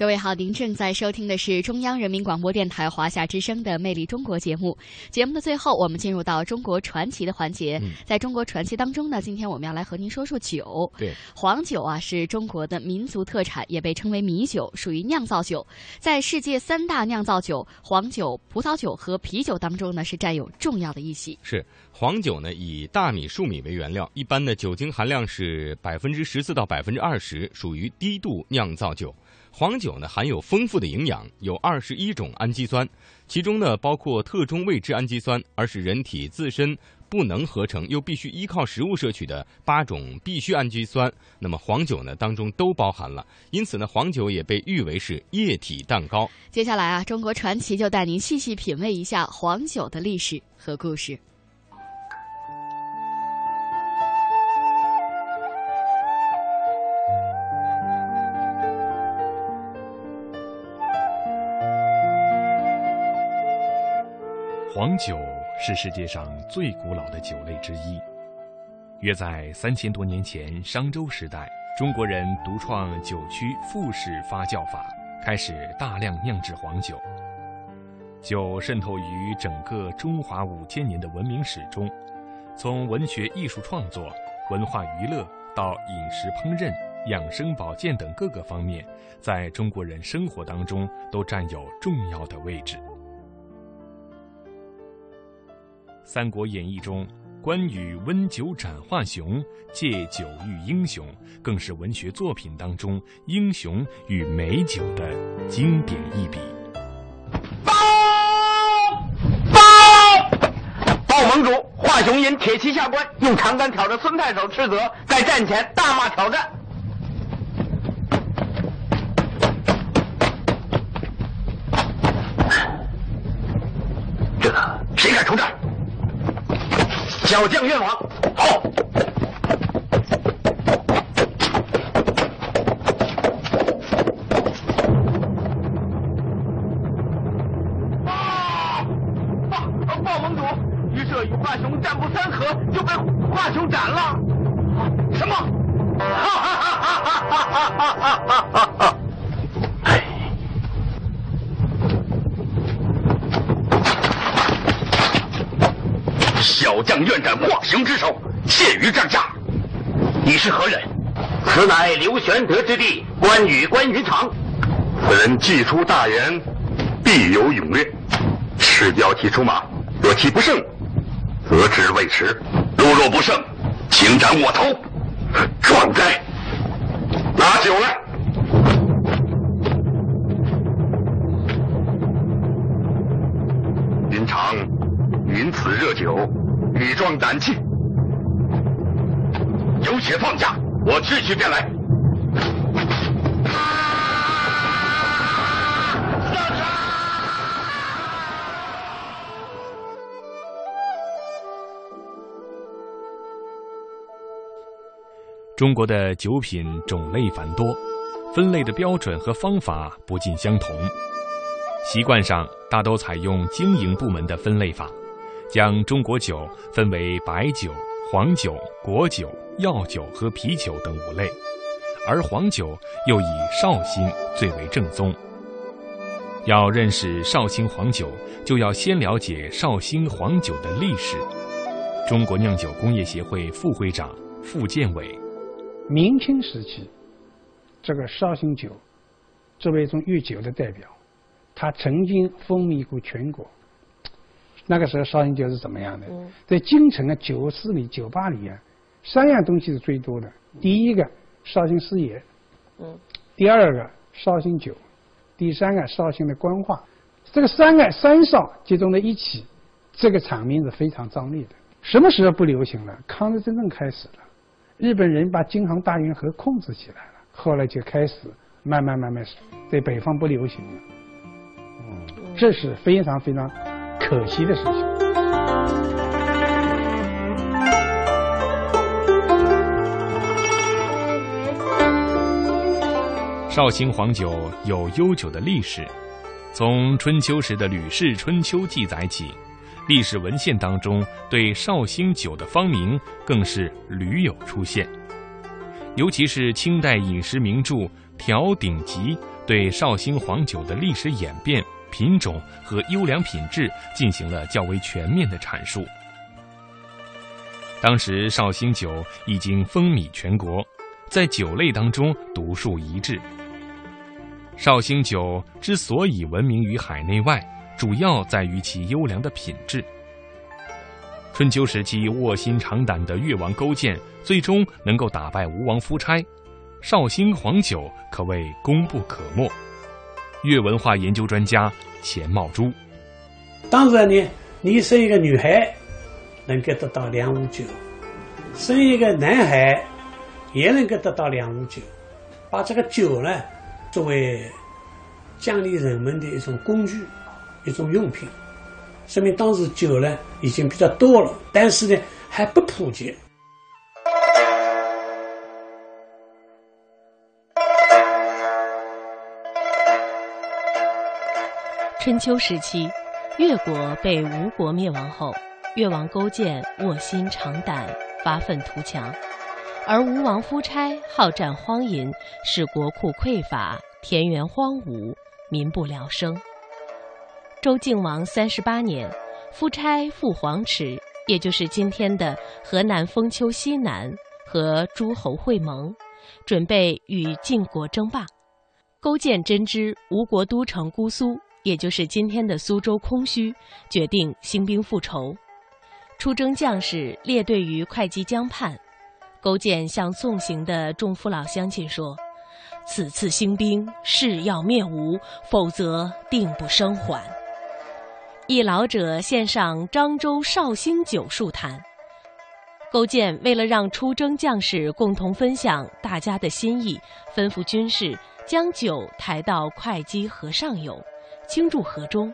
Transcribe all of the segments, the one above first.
各位好，您正在收听的是中央人民广播电台华夏之声的《魅力中国》节目。节目的最后，我们进入到中国传奇的环节。嗯在中国传奇当中呢，今天我们要来和您说说酒。对，黄酒啊是中国的民族特产，也被称为米酒，属于酿造酒。在世界三大酿造酒——黄酒、葡萄酒和啤酒当中呢，是占有重要的一席。是黄酒呢，以大米、粟米为原料，一般的酒精含量是百分之十四到百分之二十，属于低度酿造酒。黄酒呢含有丰富的营养，有二十一种氨基酸，其中呢包括特中未知氨基酸，而是人体自身不能合成又必须依靠食物摄取的八种必需氨基酸。那么黄酒呢当中都包含了，因此呢黄酒也被誉为是液体蛋糕。接下来啊，中国传奇就带您细细品味一下黄酒的历史和故事。黄酒是世界上最古老的酒类之一。约在三千多年前，商周时代，中国人独创酒曲复式发酵法，开始大量酿制黄酒。酒渗透于整个中华五千年的文明史中，从文学艺术创作、文化娱乐到饮食烹饪、养生保健等各个方面，在中国人生活当中都占有重要的位置。《三国演义》中关羽温酒斩华雄、借酒喻英雄，更是文学作品当中英雄与美酒的经典一笔。报盟主华雄因铁骑下关，用长杆挑着孙太守斥责，在战前大骂挑战。这谁敢出战？小将愿往。好。小将愿斩华雄之首，陷于帐下。你是何人？此乃刘玄德之弟关羽关云长。此人既出大言，必有勇略。赤标题出马，若其不胜，则知未迟；如若不胜，请斩我头。壮哉！拿酒来。云长，饮此热酒，以壮胆气。有且放下，我去去便来。中国的酒品种类繁多，分类的标准和方法不尽相同。习惯上大都采用经营部门的分类法，将中国酒分为白酒、黄酒、果酒、药酒和啤酒等五类，而黄酒又以绍兴最为正宗。要认识绍兴黄酒，就要先了解绍兴黄酒的历史。中国酿酒工业协会副会长傅建伟。明清时期，这个绍兴酒作为一种御酒的代表，它曾经风靡过全国。那个时候绍兴酒是怎么样的？在京城的酒肆里、酒吧里啊，三样东西是最多的。第一个绍兴师爷，嗯，第二个绍兴酒，第三个绍兴的官话。这个三个三少集中在一起，这个场面是非常张力的。什么时候不流行了？抗日战争开始了。日本人把京杭大运河控制起来了，后来就开始慢慢慢慢在北方不流行了。嗯，这是非常非常可惜的事情。绍兴黄酒有悠久的历史，从春秋时的《吕氏春秋》记载起，历史文献当中对绍兴酒的芳名更是屡有出现。尤其是清代饮食名著《调鼎集》对绍兴黄酒的历史演变、品种和优良品质进行了较为全面的阐述。当时绍兴酒已经风靡全国，在酒类当中独树一帜。绍兴酒之所以闻名于海内外，主要在于其优良的品质。春秋时期卧薪尝胆的越王勾践，最终能够打败吴王夫差，绍兴黄酒可谓功不可没。越文化研究专家钱茂珠，当然呢，你生一个女孩。能够得到两壶酒，生一个男孩也能够得到两壶酒，把这个酒呢作为奖励人们的一种工具、一种用品，说明当时酒呢已经比较多了，但是呢还不普及。春秋时期，越国被吴国灭亡后。越王勾践卧薪尝胆，发愤图强；而吴王夫差好战荒淫，使国库匮乏，田园荒芜，民不聊生。周敬王三十八年，夫差赴黄池，也就是今天的河南封丘西南，和诸侯会盟，准备与晋国争霸。勾践真知吴国都城姑苏，也就是今天的苏州空虚，决定兴兵复仇。出征将士列队于会稽江畔，勾践向送行的众父老乡亲说：“此次兴兵誓要灭吴，否则定不生还。”一老者献上漳州绍兴酒数坛。勾践为了让出征将士共同分享大家的心意，吩咐军士将酒抬到会稽河上游，倾注河中，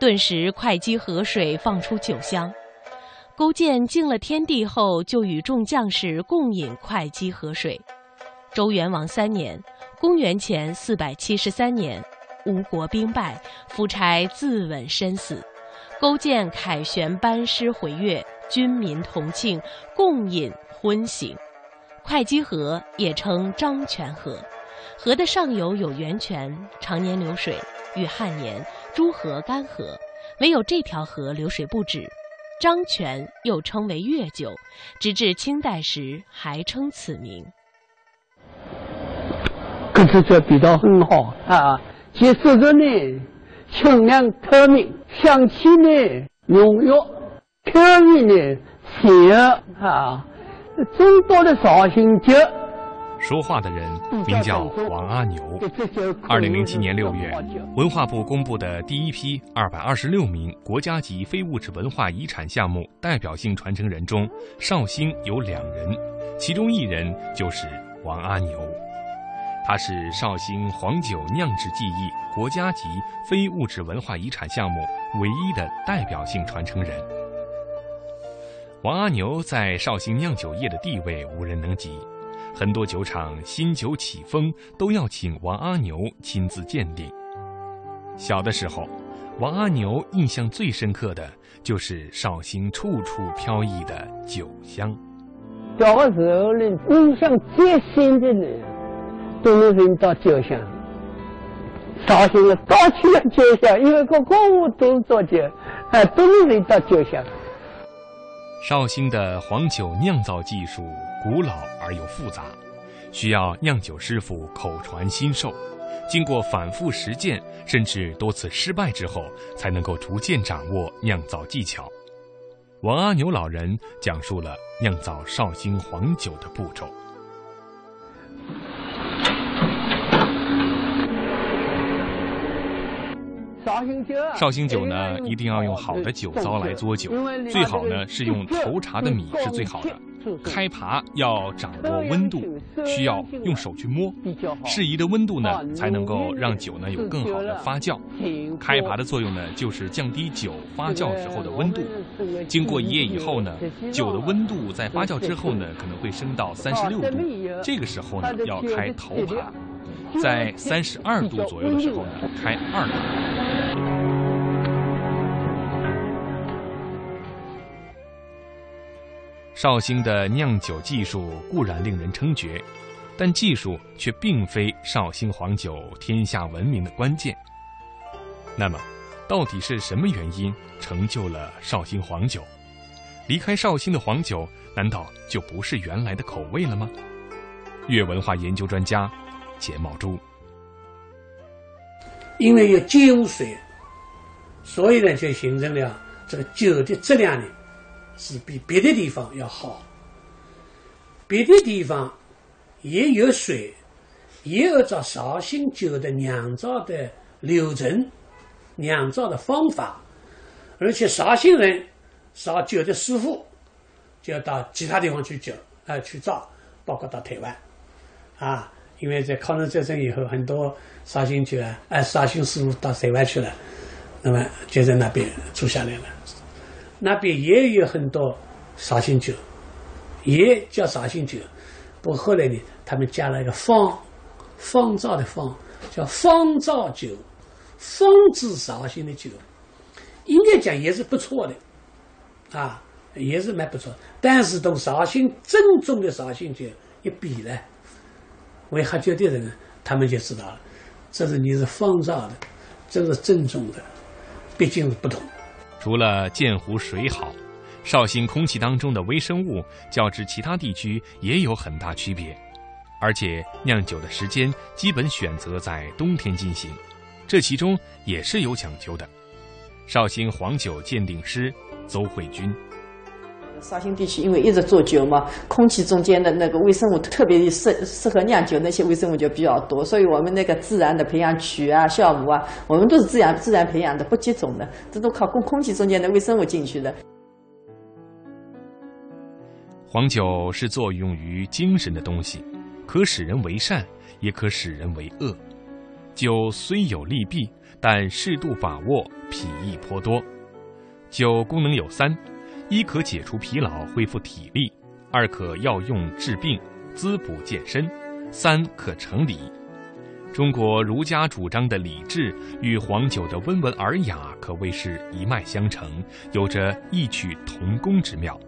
顿时会稽河水放出酒香。勾践敬了天地后，就与众将士共饮会稽河水。周元王三年（公元前四百七十三年），吴国兵败，夫差自刎身死。勾践凯旋班师回越，军民同庆，共饮昏醒。会稽河也称漳泉河，河的上游有源泉，常年流水。与汉年诸河干涸，唯有这条河流水不止。漳泉又称为越酒，直至清代时还称此名。可是这味道很好啊，既色泽呢清凉透明，香气呢浓郁，口味呢鲜啊，中国的绍兴酒。说话的人名叫王阿牛。二零零七年六月，文化部公布的第一批二百二十六名国家级非物质文化遗产项目代表性传承人中，绍兴有两人，其中一人就是王阿牛。他是绍兴黄酒酿制技艺国家级非物质文化遗产项目唯一的代表性传承人。王阿牛在绍兴酿酒业的地位无人能及。很多酒厂新酒起封都要请王阿牛亲自鉴定。小的时候，王阿牛印象最深刻的就是绍兴处处飘逸的酒香。小的时候呢，印象最深的呢，都能闻到酒香。绍兴的到处的酒香，因为个个物都做酒，哎，都能闻到酒香。绍兴的黄酒酿造技术。古老而又复杂，需要酿酒师傅口传心授，经过反复实践，甚至多次失败之后，才能够逐渐掌握酿造技巧。王阿牛老人讲述了酿造绍兴黄酒的步骤。绍兴酒呢，一定要用好的酒糟来做酒，最好呢是用头茬的米是最好的。开耙要掌握温度，需要用手去摸，适宜的温度呢，才能够让酒呢有更好的发酵。开耙的作用呢，就是降低酒发酵时候的温度。经过一夜以后呢，酒的温度在发酵之后呢，可能会升到三十六度，这个时候呢，要开头耙。在三十二度左右的时候呢，开二档。绍兴的酿酒技术固然令人称绝，但技术却并非绍兴黄酒天下闻名的关键。那么，到底是什么原因成就了绍兴黄酒？离开绍兴的黄酒，难道就不是原来的口味了吗？粤文化研究专家钱茂珠，因为有酒水，所以呢就形成了这个酒的质量呢是比别的地方要好。别的地方也有水，也按照绍兴酒的酿造的流程、酿造的方法，而且绍兴人烧酒的师傅就要到其他地方去酒啊去造，包括到台湾啊，因为在抗日战争以后，很多绍兴酒啊，哎绍兴师傅到台湾去了，那么就在那边住下来了。那边也有很多绍兴酒，也叫绍兴酒，不过后来呢，他们加了一个方，方造的方，叫方造酒，方制绍兴的酒，应该讲也是不错的。啊，也是蛮不错，但是同绍兴正宗的绍兴酒一比呢，会喝酒的人他们就知道了，这是你是仿造的，这是正宗的，毕竟是不同。除了鉴湖水好，绍兴空气当中的微生物较之其他地区也有很大区别，而且酿酒的时间基本选择在冬天进行，这其中也是有讲究的。绍兴黄酒鉴定师。邹慧君，绍兴地区因为一直做酒嘛，空气中间的那个微生物特别适适合酿酒，那些微生物就比较多，所以我们那个自然的培养曲啊、酵母啊，我们都是自然自然培养的，不接种的，这都靠空空气中间的微生物进去的。黄酒是作用于精神的东西，可使人为善，也可使人为恶。酒虽有利弊，但适度把握，裨益颇多。酒功能有三：一可解除疲劳，恢复体力；二可药用治病，滋补健身；三可成礼。中国儒家主张的礼制与黄酒的温文尔雅可谓是一脉相承，有着异曲同工之妙。